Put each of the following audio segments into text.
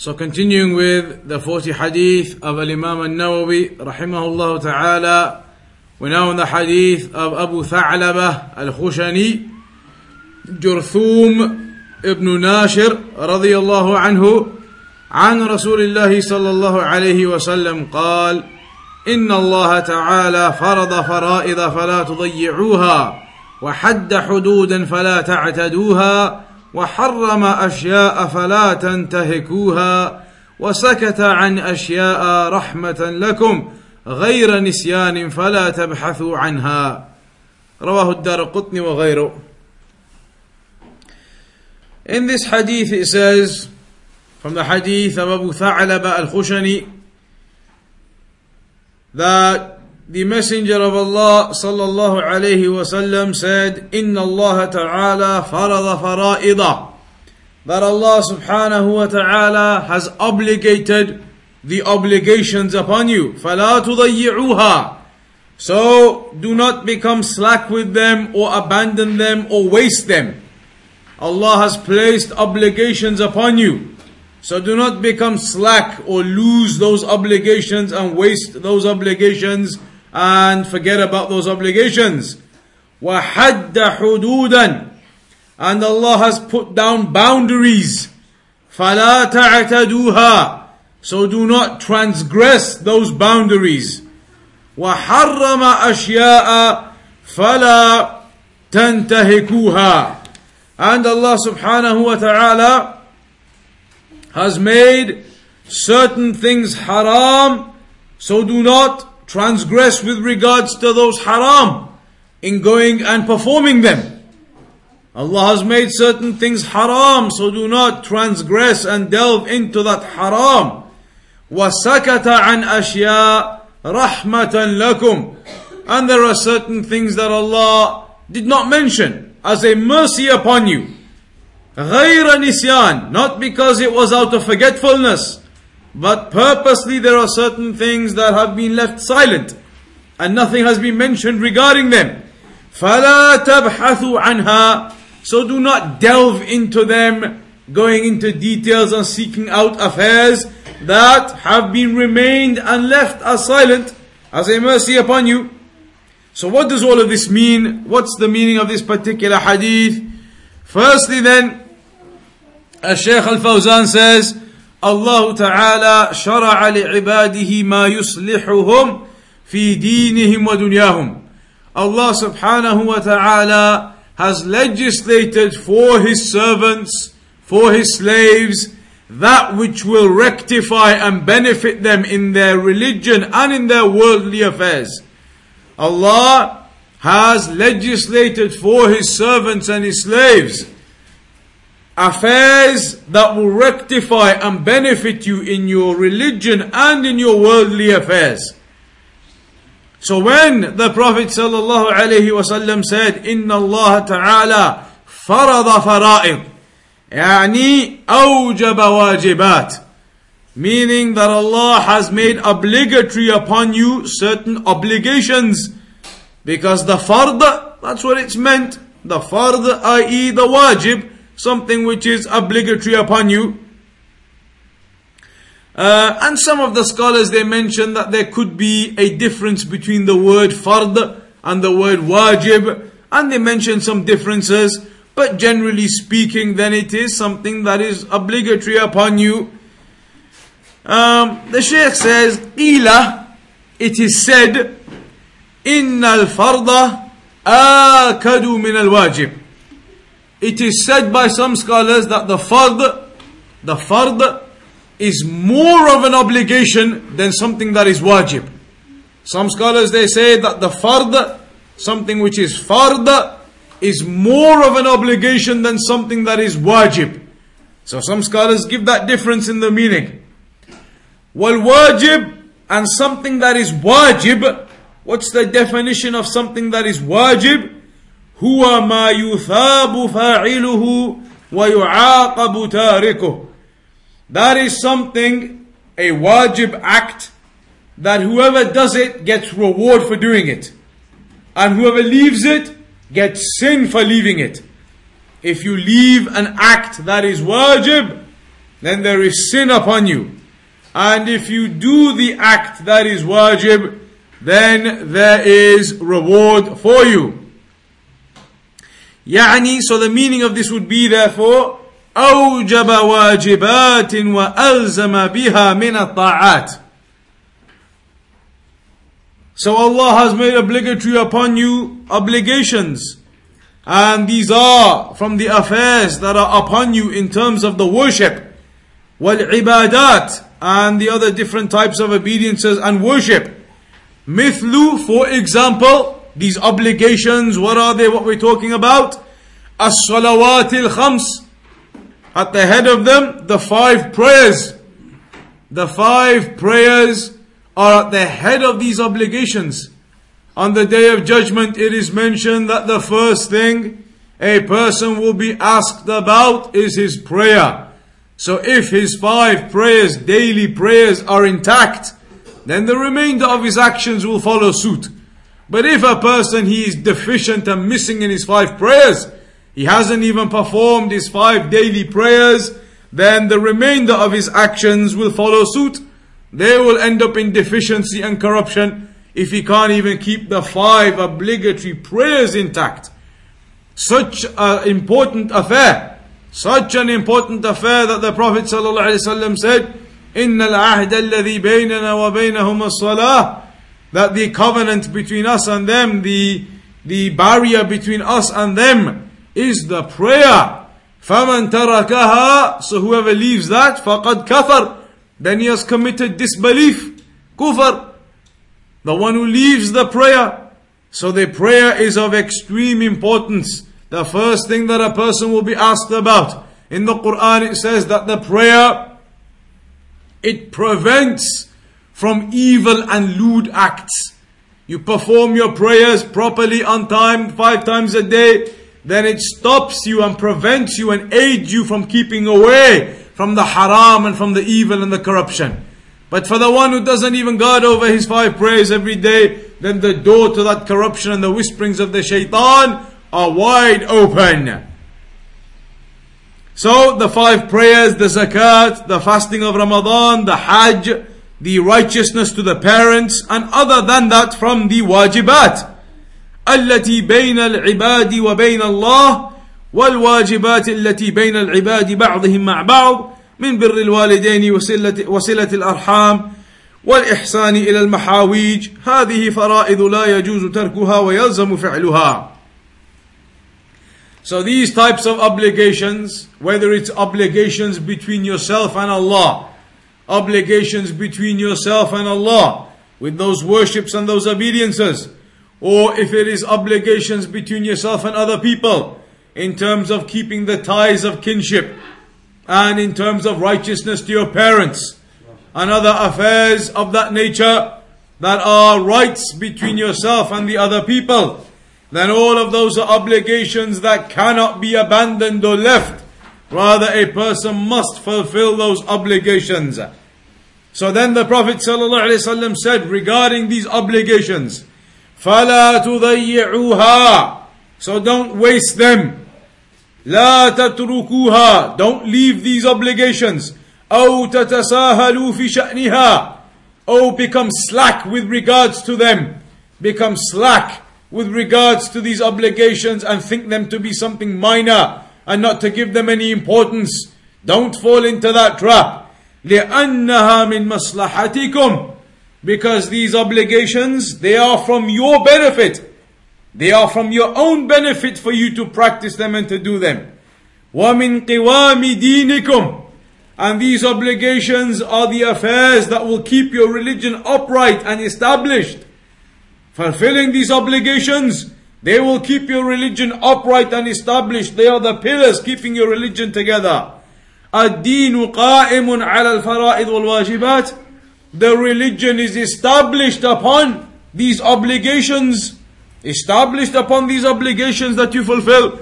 So continuing with the 40 hadith of Al-Imam Al-Nawawi rahimahullah ta'ala we're now in the hadith of Abu Tha'labah Al-Khushani جرثوم ابن ناشر رضي الله عنه عن رسول الله صلى الله عليه وسلم قال إن الله تعالى فرض فرائض فلا تضيعوها وحد حدودا فلا تعتدوها وحرم أشياء فلا تنتهكوها وسكت عن أشياء رحمة لكم غير نسيان فلا تبحثوا عنها. رواه الدار قطني وغيره. In this hadith it says from the hadith of Abu Tha'laba al-Khushani that the Messenger of Allah sallallahu alayhi wasallam said, "Inna Allah Taala farada fara'ida." That Allah subhanahu wa ta'ala has obligated the obligations upon you. فَلَا تُضَيِّعُوهَا So do not become slack with them or abandon them or waste them. Allah has placed obligations upon you. So do not become slack or lose those obligations and waste those obligations and forget about those obligations. وَحَدَّ حُدُودًا And Allah has put down boundaries. فَلَا تَعْتَدُوهَا So do not transgress those boundaries. وَحَرَّمَ أَشْيَاءَ فَلَا تَنْتَهِكُوهَا And Allah subhanahu wa ta'ala has made certain things haram, so do not transgress with regards to those haram in going and performing them. Allah has made certain things haram, so do not transgress and delve into that haram. وَسَكَتَ عَنْ أَشْيَاء رَحْمَةً لَكُمْ And there are certain things that Allah did not mention as a mercy upon you. غَيْرَ نِسْيَان Not because it was out of forgetfulness, but purposely there are certain things that have been left silent and nothing has been mentioned regarding them. فَلَا تَبْحَثُوا عَنْهَا So do not delve into them, going into details and seeking out affairs that have been remained and left as silent as a mercy upon you. So what does all of this mean? What's the meaning of this particular hadith? Firstly then, as Shaykh Al-Fawzan says, الله تعالى شرع لعباده ما يصلحهم في دينهم ودنياهم Allah subhanahu wa ta'ala has legislated for his servants, for his slaves, that which will rectify and benefit them in their religion and in their worldly affairs. Allah has legislated for his servants and his slaves affairs that will rectify and benefit you in your religion and in your worldly affairs. So when the Prophet sallallahu alaihi wasallam said, "Inna Allah Taala farada fara'id," يعني أوجب واجبات, meaning that Allah has made obligatory upon you certain obligations, because the fard, that's what it's meant. The fard, i.e., the wajib, something which is obligatory upon you. Uh, and some of the scholars they mention that there could be a difference between the word fard and the word wajib, and they mention some differences, but generally speaking, then it is something that is obligatory upon you. Um, the Shaykh says, Ila, it is said, al-farda akadu min al-wajib. It is said by some scholars that the fard, the fard is more of an obligation than something that is wajib. Some scholars they say that the fard, something which is fard, is more of an obligation than something that is wajib. So some scholars give that difference in the meaning. Well, wajib And something that is wajib, what's the definition of something that is wajib? هو ما يثاب فاعله ويعاقب تاركه. That is something, a wajib act, that whoever does it gets reward for doing it. And whoever leaves it gets sin for leaving it. If you leave an act that is wajib, then there is sin upon you. And if you do the act that is wajib, then there is reward for you. يعني, so the meaning of this would be therefore, أوجب واجبات وألزم بها من الطاعات. So Allah has made obligatory upon you obligations. And these are from the affairs that are upon you in terms of the worship. ibadat and the other different types of obediences and worship. Mithlu, for example, these obligations, what are they, what we're talking about? As-salawat al-khams. At the head of them, the five prayers. The five prayers are at the head of these obligations. On the day of judgment, it is mentioned that the first thing a person will be asked about is his prayer. So if his five prayers, daily prayers are intact, then the remainder of his actions will follow suit. But if a person he is deficient and missing in his five prayers, he hasn't even performed his five daily prayers, then the remainder of his actions will follow suit they will end up in deficiency and corruption if he can't even keep the five obligatory prayers intact. Such an important affair, such an important affair that the Prophet ﷺ said, إن العهد الذي بيننا وبينهم الصلاة that the covenant between us and them, the, the barrier between us and them is the prayer. فمن تركها so whoever leaves that فقد كفر then he has committed disbelief, kufr. The one who leaves the prayer. So the prayer is of extreme importance. The first thing that a person will be asked about. In the Quran it says that the prayer, it prevents from evil and lewd acts. You perform your prayers properly on time, five times a day, then it stops you and prevents you and aids you from keeping away from the haram and from the evil and the corruption. But for the one who doesn't even guard over his five prayers every day, then the door to that corruption and the whisperings of the shaitan are wide open. So the five prayers, the zakat, the fasting of Ramadan, the hajj, the righteousness to the parents, and other than that from the wajibat. التي بين العباد وبين الله والواجبات التي بين العباد بعضهم مع بعض من بر الوالدين وصلة, وصلة الأرحام والإحسان إلى المحاويج هذه فرائض لا يجوز تركها ويلزم فعلها So these types of obligations, whether it's obligations between yourself and Allah, obligations between yourself and Allah, with those worships and those obediences, or if it is obligations between yourself and other people, in terms of keeping the ties of kinship and in terms of righteousness to your parents and other affairs of that nature that are rights between yourself and the other people, then all of those are obligations that cannot be abandoned or left. Rather, a person must fulfill those obligations. So then the Prophet ﷺ said regarding these obligations, فَلَا تُضَيِّعُوهَا so don't waste them. لا تتركوها. Don't leave these obligations. أو تتساهلوا في شأنها. Oh, become slack with regards to them. Become slack with regards to these obligations and think them to be something minor and not to give them any importance. Don't fall into that trap. لأنها من مصلحتكم because these obligations they are from your benefit they are from your own benefit for you to practice them and to do them. وَمِن قِوَامِ دِينِكُمْ And these obligations are the affairs that will keep your religion upright and established. Fulfilling these obligations, they will keep your religion upright and established. They are the pillars keeping your religion together. الدين قائم على الفرائض والواجبات the religion is established upon these obligations, established upon these obligations that you fulfill.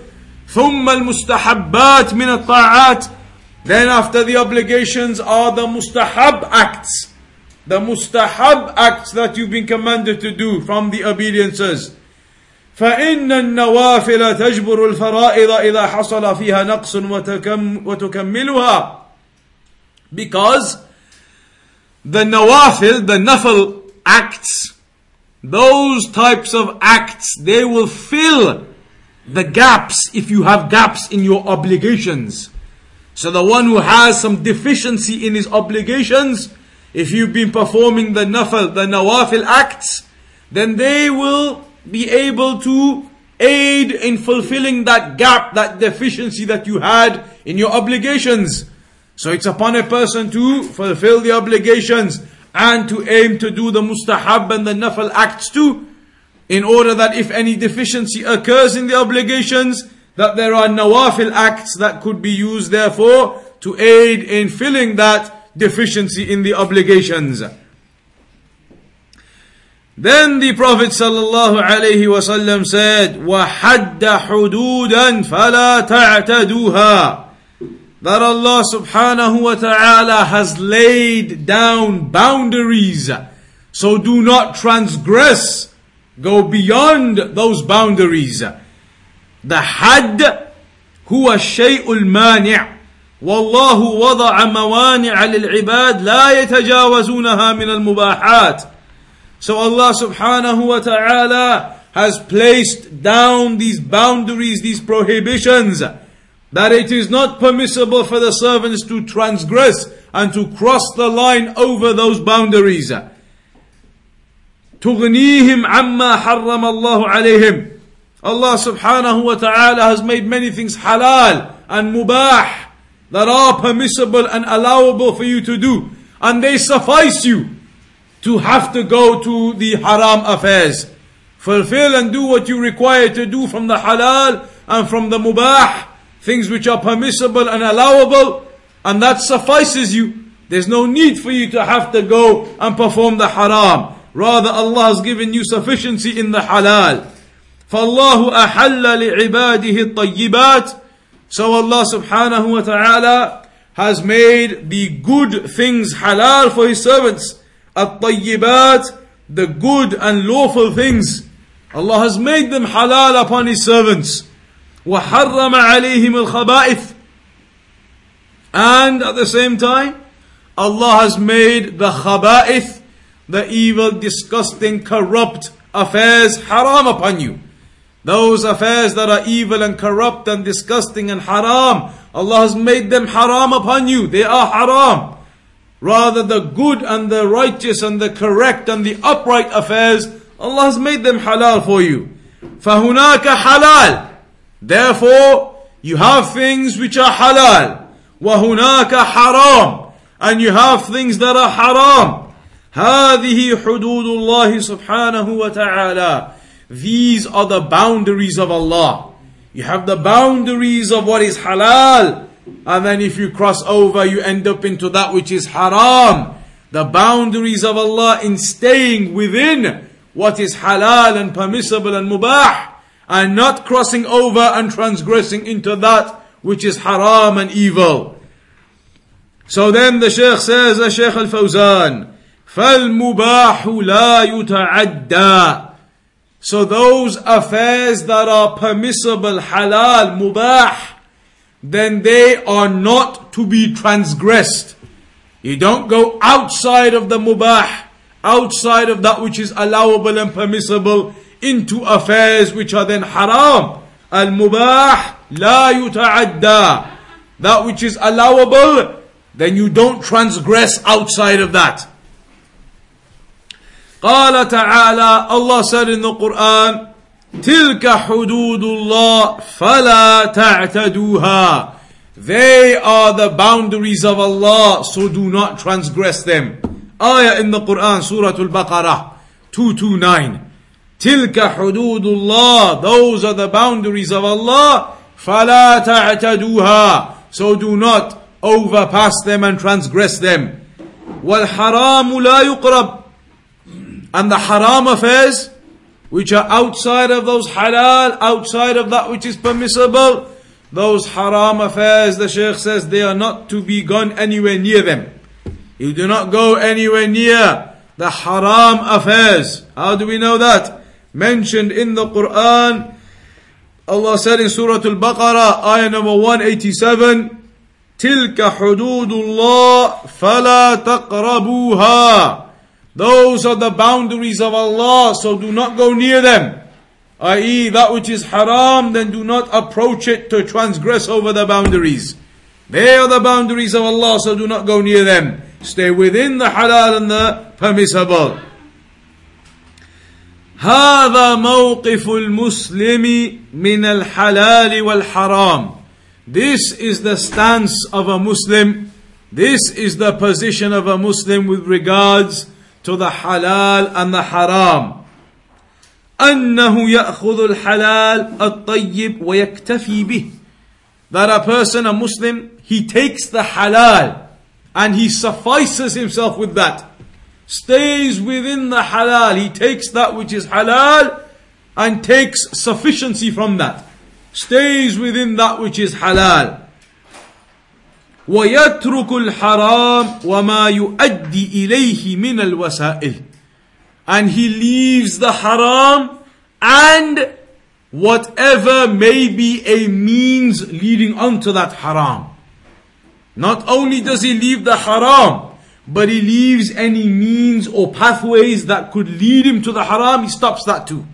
ثم المستحبات من الطاعات Then after the obligations are the mustahab acts. The mustahab acts that you've been commanded to do from the obediences. فإن النوافل تجبر الفرائض إذا حصل فيها نقص وتكملها because the nawafil, the nafil acts, those types of acts, they will fill the gaps if you have gaps in your obligations. So the one who has some deficiency in his obligations, if you've been performing the nafil, the nawafil acts, then they will be able to aid in fulfilling that gap, that deficiency that you had in your obligations. So it's upon a person to fulfill the obligations and to aim to do the mustahab and the nafal acts too, in order that if any deficiency occurs in the obligations, that there are nawafil acts that could be used therefore to aid in filling that deficiency in the obligations. Then the Prophet sallallahu alaihi wasallam said, وَحَدَّ حُدُودًا فَلَا تَعْتَدُوهَا That Allah subhanahu wa ta'ala has laid down boundaries. So do not transgress. Go beyond those boundaries. The had هو الشيء المانع والله وضع موانع للعباد لا يتجاوزونها من المباحات so Allah subhanahu wa ta'ala has placed down these boundaries, these prohibitions, that it is not permissible for the servants to transgress and to cross the line over those boundaries. تغنيهم عما حرم الله عليهم Allah subhanahu wa ta'ala has made many things halal and mubah that are permissible and allowable for you to do and they suffice you to have to go to the haram affairs. Fulfill and do what you require to do from the halal and from the mubah, things which are permissible and allowable, and that suffices you. There's no need for you to have to go and perform the haram. Rather, Allah has given you sufficiency in the halal. فالله أحل لعباده الطيبات So Allah subhanahu wa ta'ala has made the good things halal for His servants. الطيبات the good and lawful things Allah has made them halal upon His servants وحرم عليهم الخبائث and at the same time Allah has made the khaba'ith the evil disgusting corrupt affairs haram upon you those affairs that are evil and corrupt and disgusting and haram Allah has made them haram upon you they are haram Rather, the good and the righteous and the correct and the upright affairs, Allah has made them halal for you. فَهُنَاكَ halal. Therefore, you have things which are halal. وَهُنَاكَ haram. And you have things that are haram. هذه حدود الله سبحانه وتعالى. These are the boundaries of Allah. You have the boundaries of what is halal and then if you cross over, you end up into that which is haram. The boundaries of Allah in staying within what is halal and permissible and mubah, and not crossing over and transgressing into that which is haram and evil. So then the Shaykh says, the Shaykh al-Fawzan, فَالْمُبَاحُ لَا يُتَعَدَّى So those affairs that are permissible, halal, mubah, then they are not to be transgressed. You don't go outside of the mubah, outside of that which is allowable and permissible, into affairs which are then haram. Al mubah la yuta'adda. That which is allowable, then you don't transgress outside of that. قال تعالى Allah said in the Quran تلك حدود الله فلا تعتدوها They are the boundaries of Allah, so do not transgress them. Ayah in the Quran, Surah Al-Baqarah, 229. تلك حدود الله Those are the boundaries of Allah. فلا تعتدوها So do not overpass them and transgress them. وَالْحَرَامُ لَا يُقْرَبُ And the haram affairs, which are outside of those halal, outside of that which is permissible, those haram affairs, the Shaykh says, they are not to be gone anywhere near them. You do not go anywhere near the haram affairs. How do we know that? Mentioned in the Quran, Allah said in Surah Al-Baqarah, ayah number 187, تلك حدود الله فلا تقربوها Those are the boundaries of Allah, so do not go near them. I.e., that which is haram, then do not approach it to transgress over the boundaries. They are the boundaries of Allah, so do not go near them. Stay within the halal and the permissible. هذا موقف المسلم من الحلال والحرام. This is the stance of a Muslim. This is the position of a Muslim with regards to the halal and the haram. أنه يأخذ الحلال الطيب ويكتفي به. That a person, a Muslim, he takes the halal and he suffices himself with that. Stays within the halal. He takes that which is halal and takes sufficiency from that. Stays within that which is halal. ويترك الحرام وما يؤدي إليه من الوسائل and he leaves the haram and whatever may be a means leading on to that haram. Not only does he leave the haram, but he leaves any means or pathways that could lead him to the haram, he stops that too.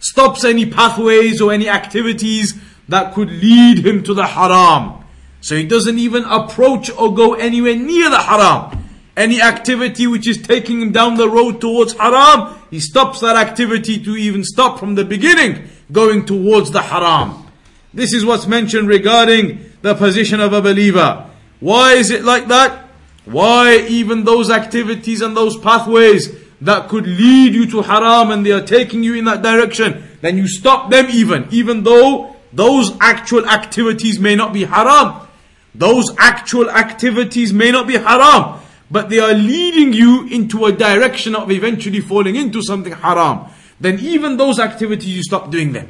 Stops any pathways or any activities that could lead him to the haram. So he doesn't even approach or go anywhere near the haram any activity which is taking him down the road towards haram, he stops that activity to even stop from the beginning going towards the haram. This is what's mentioned regarding the position of a believer. Why is it like that? Why even those activities and those pathways that could lead you to haram and they are taking you in that direction, then you stop them even, even though those actual activities may not be haram. Those actual activities may not be haram but they are leading you into a direction of eventually falling into something haram, then even those activities you stop doing them.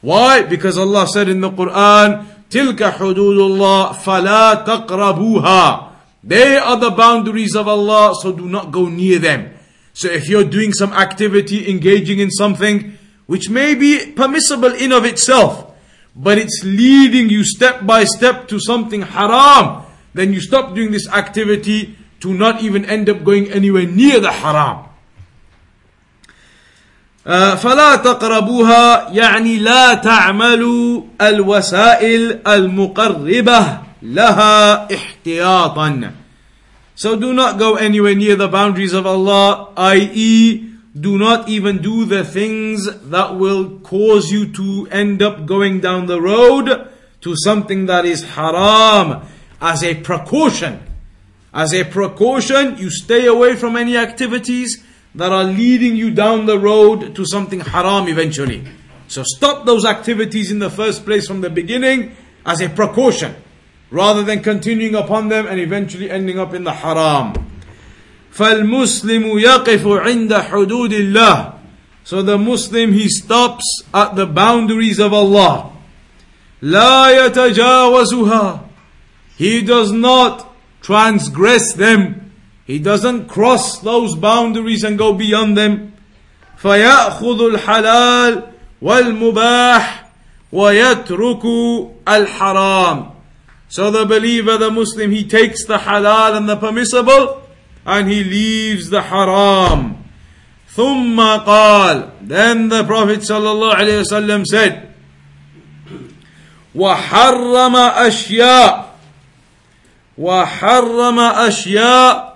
Why? Because Allah said in the Quran, تِلْكَ حُدُودُ اللَّهِ فَلَا تَقْرَبُوهَا They are the boundaries of Allah, so do not go near them. So if you're doing some activity, engaging in something, which may be permissible in of itself, but it's leading you step by step to something haram, then you stop doing this activity to not even end up going anywhere near the haram. فلا تقربوها يعني لا تعملوا الوسائل المقربة لها احتياطا. So do not go anywhere near the boundaries of Allah, i.e., do not even do the things that will cause you to end up going down the road to something that is haram as a precaution. As a precaution, you stay away from any activities that are leading you down the road to something haram eventually. So stop those activities in the first place from the beginning as a precaution, rather than continuing upon them and eventually ending up in the haram. فالمسلم يقف عند حدود الله So the Muslim he stops at the boundaries of Allah. لا يتجاوزها He does not transgress them. He doesn't cross those boundaries and go beyond them. فيأخذ الحلال والمباح ويترك الحرام. So the believer, the Muslim, he takes the halal and the permissible and he leaves the haram. ثم قال Then the Prophet صلى الله عليه وسلم said وحرم أشياء وحرم أشياء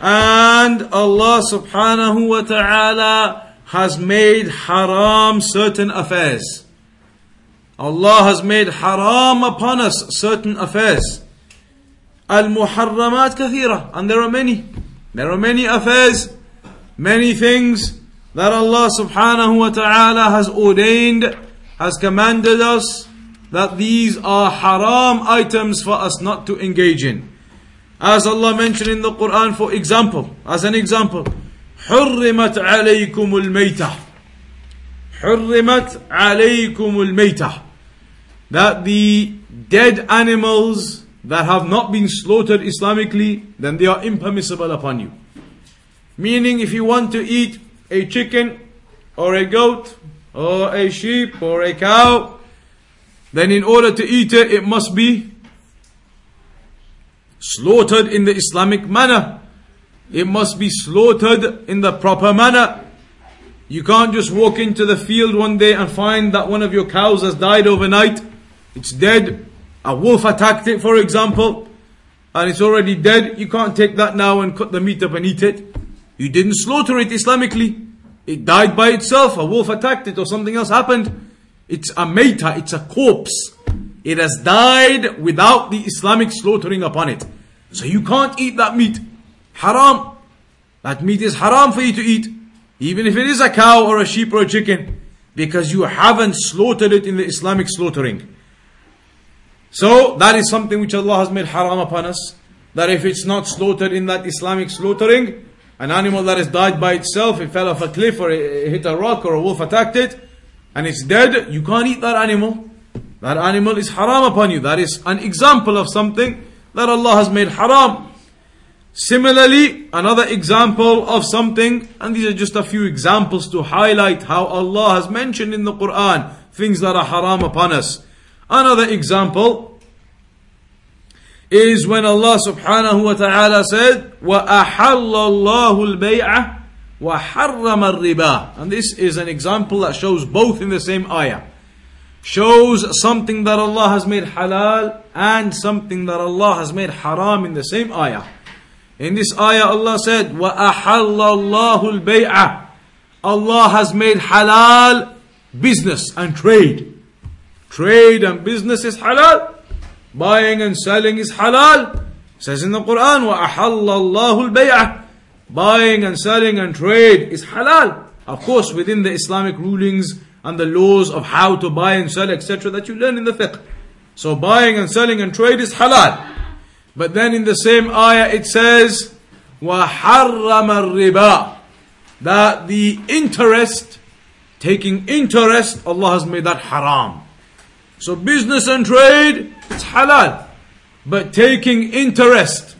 and Allah subhanahu wa ta'ala has made haram certain affairs. Allah has made haram upon us certain affairs. Al-muharramat kathira. And there are many. There are many affairs, many things that Allah subhanahu wa ta'ala has ordained, has commanded us, that these are haram items for us not to engage in. As Allah mentioned in the Quran, for example, as an example, حرمت عليكم الميتة حرمت عليكم الميتة that the dead animals that have not been slaughtered Islamically, then they are impermissible upon you. Meaning, if you want to eat a chicken or a goat or a sheep or a cow, then in order to eat it, it must be slaughtered in the Islamic manner. It must be slaughtered in the proper manner. You can't just walk into the field one day and find that one of your cows has died overnight. It's dead. A wolf attacked it, for example, and it's already dead. You can't take that now and cut the meat up and eat it. You didn't slaughter it Islamically. It died by itself. A wolf attacked it or something else happened. It's a meta, it's a corpse. It has died without the Islamic slaughtering upon it. So you can't eat that meat. Haram. That meat is haram for you to eat. Even if it is a cow or a sheep or a chicken. Because you haven't slaughtered it in the Islamic slaughtering. So that is something which Allah has made haram upon us. That if it's not slaughtered in that Islamic slaughtering, an animal that has died by itself, it fell off a cliff or it hit a rock or a wolf attacked it, and it's dead, you can't eat that animal. That animal is haram upon you. That is an example of something that Allah has made haram. Similarly, another example of something, and these are just a few examples to highlight how Allah has mentioned in the Quran things that are haram upon us. Another example is when Allah subhanahu wa ta'ala said, وَأَحَلَّ اللَّهُ الْبَيْعَ وَحَرَّمَ الرِّبَا And this is an example that shows both in the same ayah. Shows something that Allah has made halal and something that Allah has made haram in the same ayah. In this ayah Allah said, وَأَحَلَّ اللَّهُ الْبَيْعَ Allah has made halal business and trade. Trade and business is halal. Buying and selling is halal. It says in the Quran, وَأَحَلَّ اللَّهُ الْبَيْعَ Buying and selling and trade is halal. Of course, within the Islamic rulings and the laws of how to buy and sell, etc., that you learn in the fiqh. So buying and selling and trade is halal. But then in the same ayah it says, وَحَرَّمَ الرِّبَى That the interest, taking interest, Allah has made that haram. So business and trade, it's halal. But taking interest,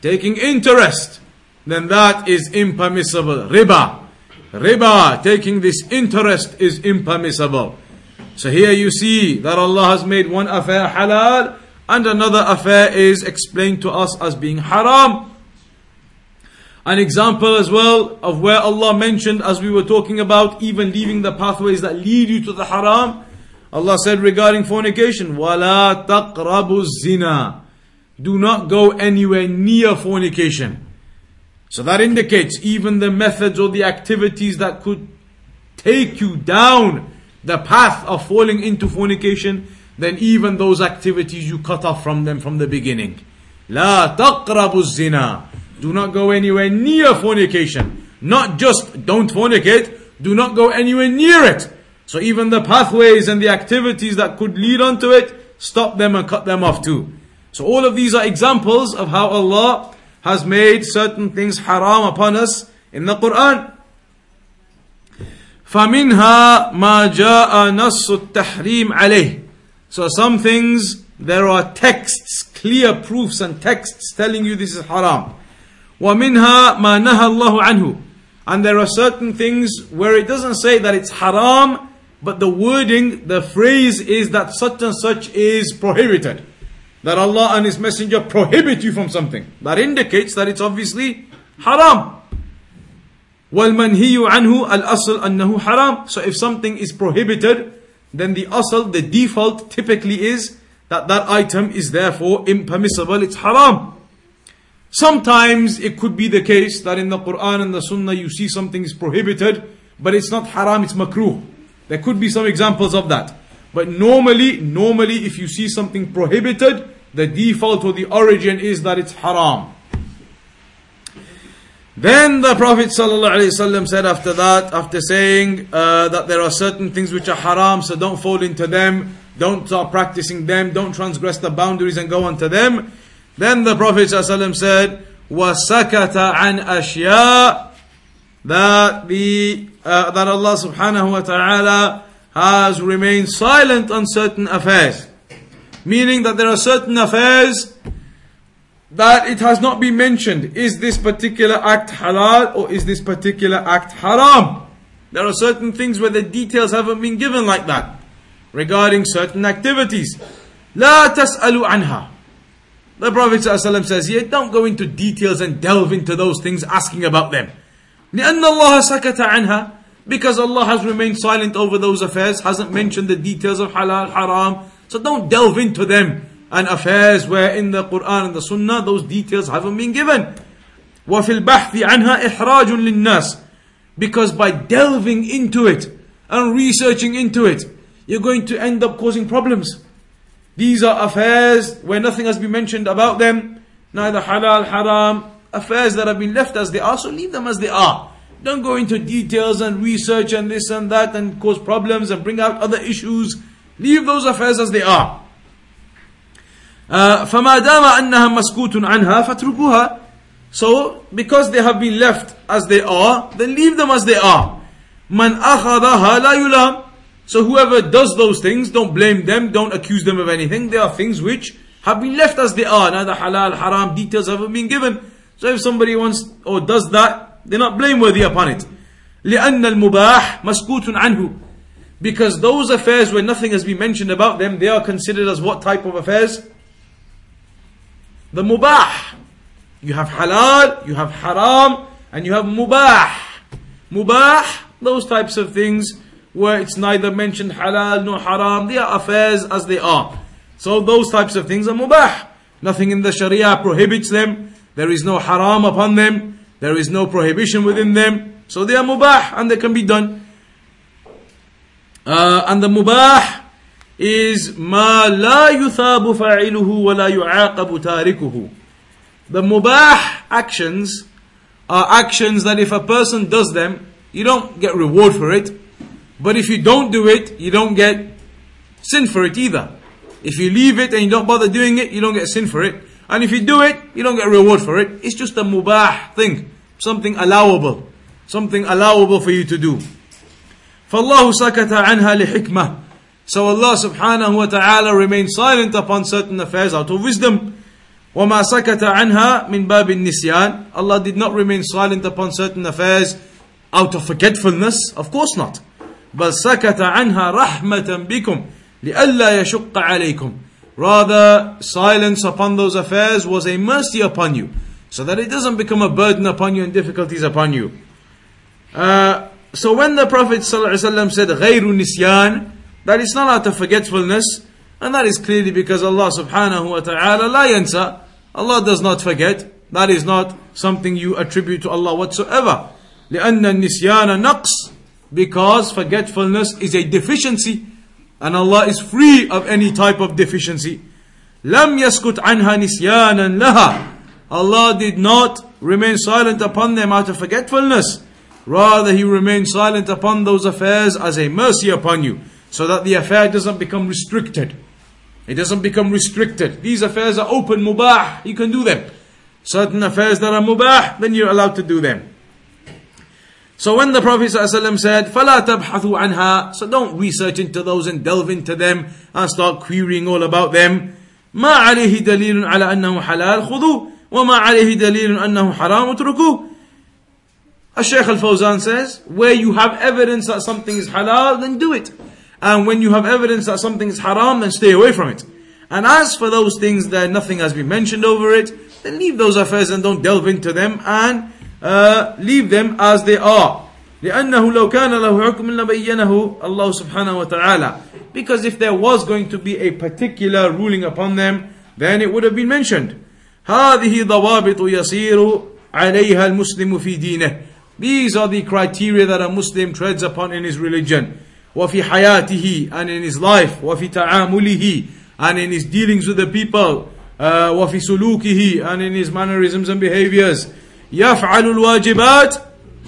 taking interest, then that is impermissible. Riba. Riba, taking this interest is impermissible. So here you see that Allah has made one affair halal and another affair is explained to us as being haram. An example as well of where Allah mentioned, as we were talking about, even leaving the pathways that lead you to the haram. Allah said regarding fornication, وَلَا تَقْرَبُوا الزِّنَا Do not go anywhere near fornication. So that indicates even the methods or the activities that could take you down the path of falling into fornication, then even those activities you cut off from them from the beginning. La taqrabu zina. Do not go anywhere near fornication. Not just don't fornicate, do not go anywhere near it. So even the pathways and the activities that could lead onto it, stop them and cut them off too. So all of these are examples of how Allah has made certain things haram upon us in the Quran. فَمِنْهَا مَا جَاءَ نَصُّ التَّحْرِيمِ عَلَيْهِ So some things, there are texts, clear proofs and texts telling you this is haram. وَمِنْهَا مَا نَهَى اللَّهُ عَنْهُ And there are certain things where it doesn't say that it's haram, but the wording, the phrase is that such and such is prohibited that Allah and His Messenger prohibit you from something. That indicates that it's obviously haram. وَالْمَنْهِيُ عَنْهُ الْأَصْلُ أَنَّهُ haram. So if something is prohibited, then the asl, the default typically is that that item is therefore impermissible, it's haram. Sometimes it could be the case that in the Quran and the Sunnah you see something is prohibited, but it's not haram, it's makruh. There could be some examples of that. But normally, normally if you see something prohibited, the default or the origin is that it's haram. Then the Prophet ﷺ said after that, after saying uh, that there are certain things which are haram, so don't fall into them, don't start practicing them, don't transgress the boundaries and go on to them. Then the Prophet ﷺ said, وَسَكَتَ عَنْ أَشْيَاء That the uh, that Allah subhanahu wa ta'ala has remained silent on certain affairs. Meaning that there are certain affairs that it has not been mentioned. Is this particular act halal or is this particular act haram? There are certain things where the details haven't been given like that regarding certain activities. لا تسألوا عنها. The Prophet ﷺ says here, don't go into details and delve into those things asking about them. لأن الله سكت عنها because Allah has remained silent over those affairs, hasn't mentioned the details of halal, haram. So don't delve into them and affairs where in the Quran and the Sunnah those details haven't been given. وفي البحث عنها إحراج للناس because by delving into it and researching into it, you're going to end up causing problems. These are affairs where nothing has been mentioned about them, neither halal, haram, affairs that have been left as they are, so leave them as they are. Don't go into details and research and this and that and cause problems and bring out other issues. Leave those affairs as they are. فما دام أنها مسكوت عنها فاتركوها So, because they have been left as they are, then leave them as they are. من أخذها لا يلام So whoever does those things, don't blame them, don't accuse them of anything. They are things which have been left as they are. Neither halal, haram, details haven't been given. So if somebody wants or does that, they're not blameworthy upon it. لأن المباح مسكوت عنه because those affairs where nothing has been mentioned about them, they are considered as what type of affairs? The mubah. You have halal, you have haram, and you have mubah. Mubah, those types of things where it's neither mentioned halal nor haram, they are affairs as they are. So those types of things are mubah. Nothing in the sharia prohibits them. There is no haram upon them. there is no prohibition within them. So they are mubah and they can be done. Uh, and the mubah is ma la yuthabu fa'iluhu wa la yu'aqabu tarikuhu. The mubah actions are actions that if a person does them, you don't get reward for it. But if you don't do it, you don't get sin for it either. If you leave it and you don't bother doing it, you don't get sin for it. And if you do it, you don't get reward for it. It's just a mubah thing. Something allowable. Something allowable for you to do. فالله سكت عنها لحكمة. So Allah subhanahu wa ta'ala remained silent upon certain affairs out of wisdom. وما سكت عنها من باب النسيان. Allah did not remain silent upon certain affairs out of forgetfulness. Of course not. بل سكت عنها رحمة بكم لئلا يشق عليكم. Rather, silence upon those affairs was a mercy upon you, so that it doesn't become a burden upon you and difficulties upon you. Uh, so when the Prophet ﷺ said غير nisyan, that is not out of forgetfulness, and that is clearly because Allah subhanahu wa ta'ala la yansa. Allah does not forget. That is not something you attribute to Allah whatsoever. لأن النسيان نقص because forgetfulness is a deficiency and Allah is free of any type of deficiency. لم يسكت عنها نسيانا لها. Allah did not remain silent upon them out of forgetfulness. Rather, He remained silent upon those affairs as a mercy upon you, so that the affair doesn't become restricted. It doesn't become restricted. These affairs are open, mubah, you can do them. Certain affairs that are mubah, then you're allowed to do them. So when the Prophet ﷺ said, فَلَا تَبْحَثُوا عَنْهَا So don't research into those and delve into them and start querying all about them. ما عليه دليل على أنه حلال خذوه وما عليه دليل أنه حرام اتركوه Al-Shaykh Al-Fawzan says, where you have evidence that something is halal, then do it. And when you have evidence that something is haram, then stay away from it. And as for those things that nothing has been mentioned over it, then leave those affairs and don't delve into them and uh, leave them as they are. لأنه لو كان له حكم لبينه الله سبحانه وتعالى because if there was going to be a particular ruling upon them then it would have been mentioned هذه ضوابط يسير عليها المسلم في دينه these are the criteria that a Muslim treads upon in his religion وفي حياته and in his life وفي تعامله and in his dealings with the people uh, وفي سلوكه and in his mannerisms and behaviors يفعل الواجبات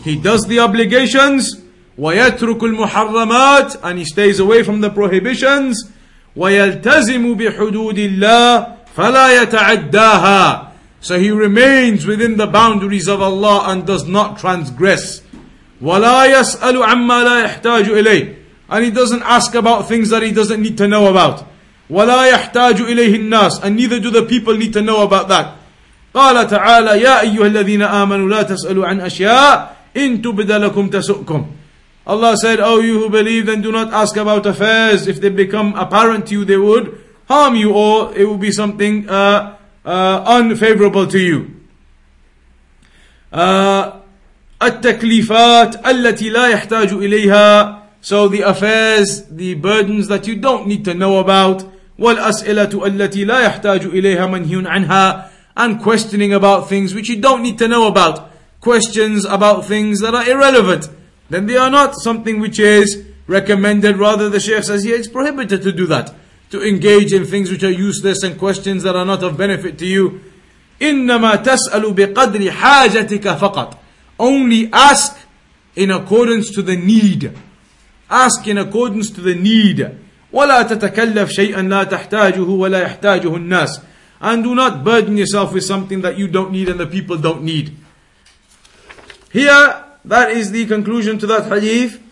he does the obligations ويترك المحرمات and he stays away from the prohibitions ويلتزم بحدود الله فلا يتعداها So he remains within the boundaries of Allah and does not transgress. ولا يسأل عما لا يحتاج إليه and he doesn't ask about things that he doesn't need to know about. ولا يحتاج إليه الناس and neither do the people need to know about that. قال تعالى يا أيها الذين آمنوا لا تسألوا عن أشياء إن تبد لكم تسؤكم Allah said, Oh, you who believe, then do not ask about affairs. If they become apparent to you, they would harm you, or it will be something uh, uh, unfavorable to you. Uh, التكليفات التي لا يحتاج إليها So the affairs, the burdens that you don't need to know about والأسئلة التي لا يحتاج إليها منهي عنها and questioning about things which you don't need to know about. Questions about things that are irrelevant. Then they are not something which is recommended. Rather, the Shaykh says here it's prohibited to do that. To engage in things which are useless and questions that are not of benefit to you. إنما تسأل بقدر حاجتك فقط. Only ask in accordance to the need. Ask in accordance to the need. ولا تتكلف شيئا لا تحتاجه ولا يحتاجه الناس. And do not burden yourself with something that you don't need and the people don't need. Here, that is the conclusion to that hadith.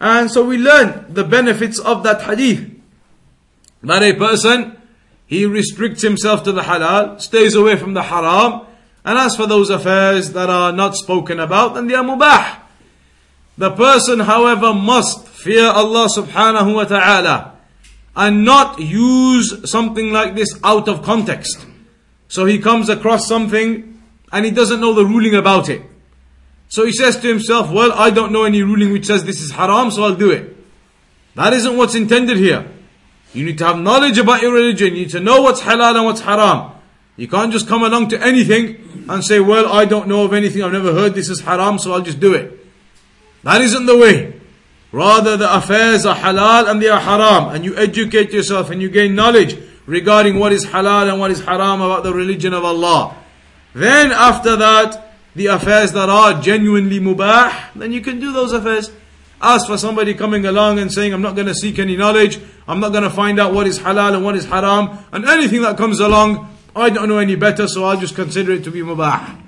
And so we learn the benefits of that hadith. That a person, he restricts himself to the halal, stays away from the haram, and as for those affairs that are not spoken about, then they are mubah. The person, however, must fear Allah subhanahu wa ta'ala and not use something like this out of context. So he comes across something and he doesn't know the ruling about it. So he says to himself, Well, I don't know any ruling which says this is haram, so I'll do it. That isn't what's intended here. You need to have knowledge about your religion. You need to know what's halal and what's haram. You can't just come along to anything and say, Well, I don't know of anything, I've never heard this is haram, so I'll just do it. That isn't the way. Rather, the affairs are halal and they are haram, and you educate yourself and you gain knowledge regarding what is halal and what is haram about the religion of Allah. Then, after that, the affairs that are genuinely mubah, then you can do those affairs. As for somebody coming along and saying, I'm not going to seek any knowledge, I'm not going to find out what is halal and what is haram, and anything that comes along, I don't know any better, so I'll just consider it to be mubah.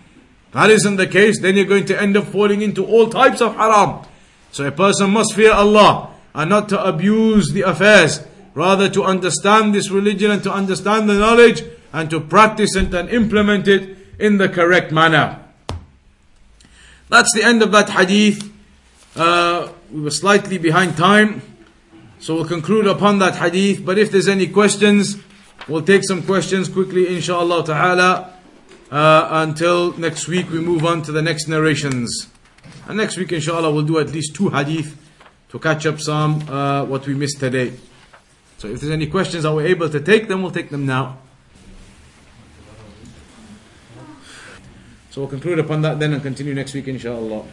That isn't the case, then you're going to end up falling into all types of haram. So a person must fear Allah and not to abuse the affairs, rather to understand this religion and to understand the knowledge and to practice it and implement it in the correct manner. That's the end of that hadith. Uh, we were slightly behind time, so we'll conclude upon that hadith. But if there's any questions, we'll take some questions quickly, inshallah ta'ala, uh, until next week we move on to the next narrations. And next week, inshallah, we'll do at least two hadith to catch up some uh, what we missed today. So if there's any questions that we're able to take them, we'll take them now. So we'll conclude upon that then and continue next week, inshallah.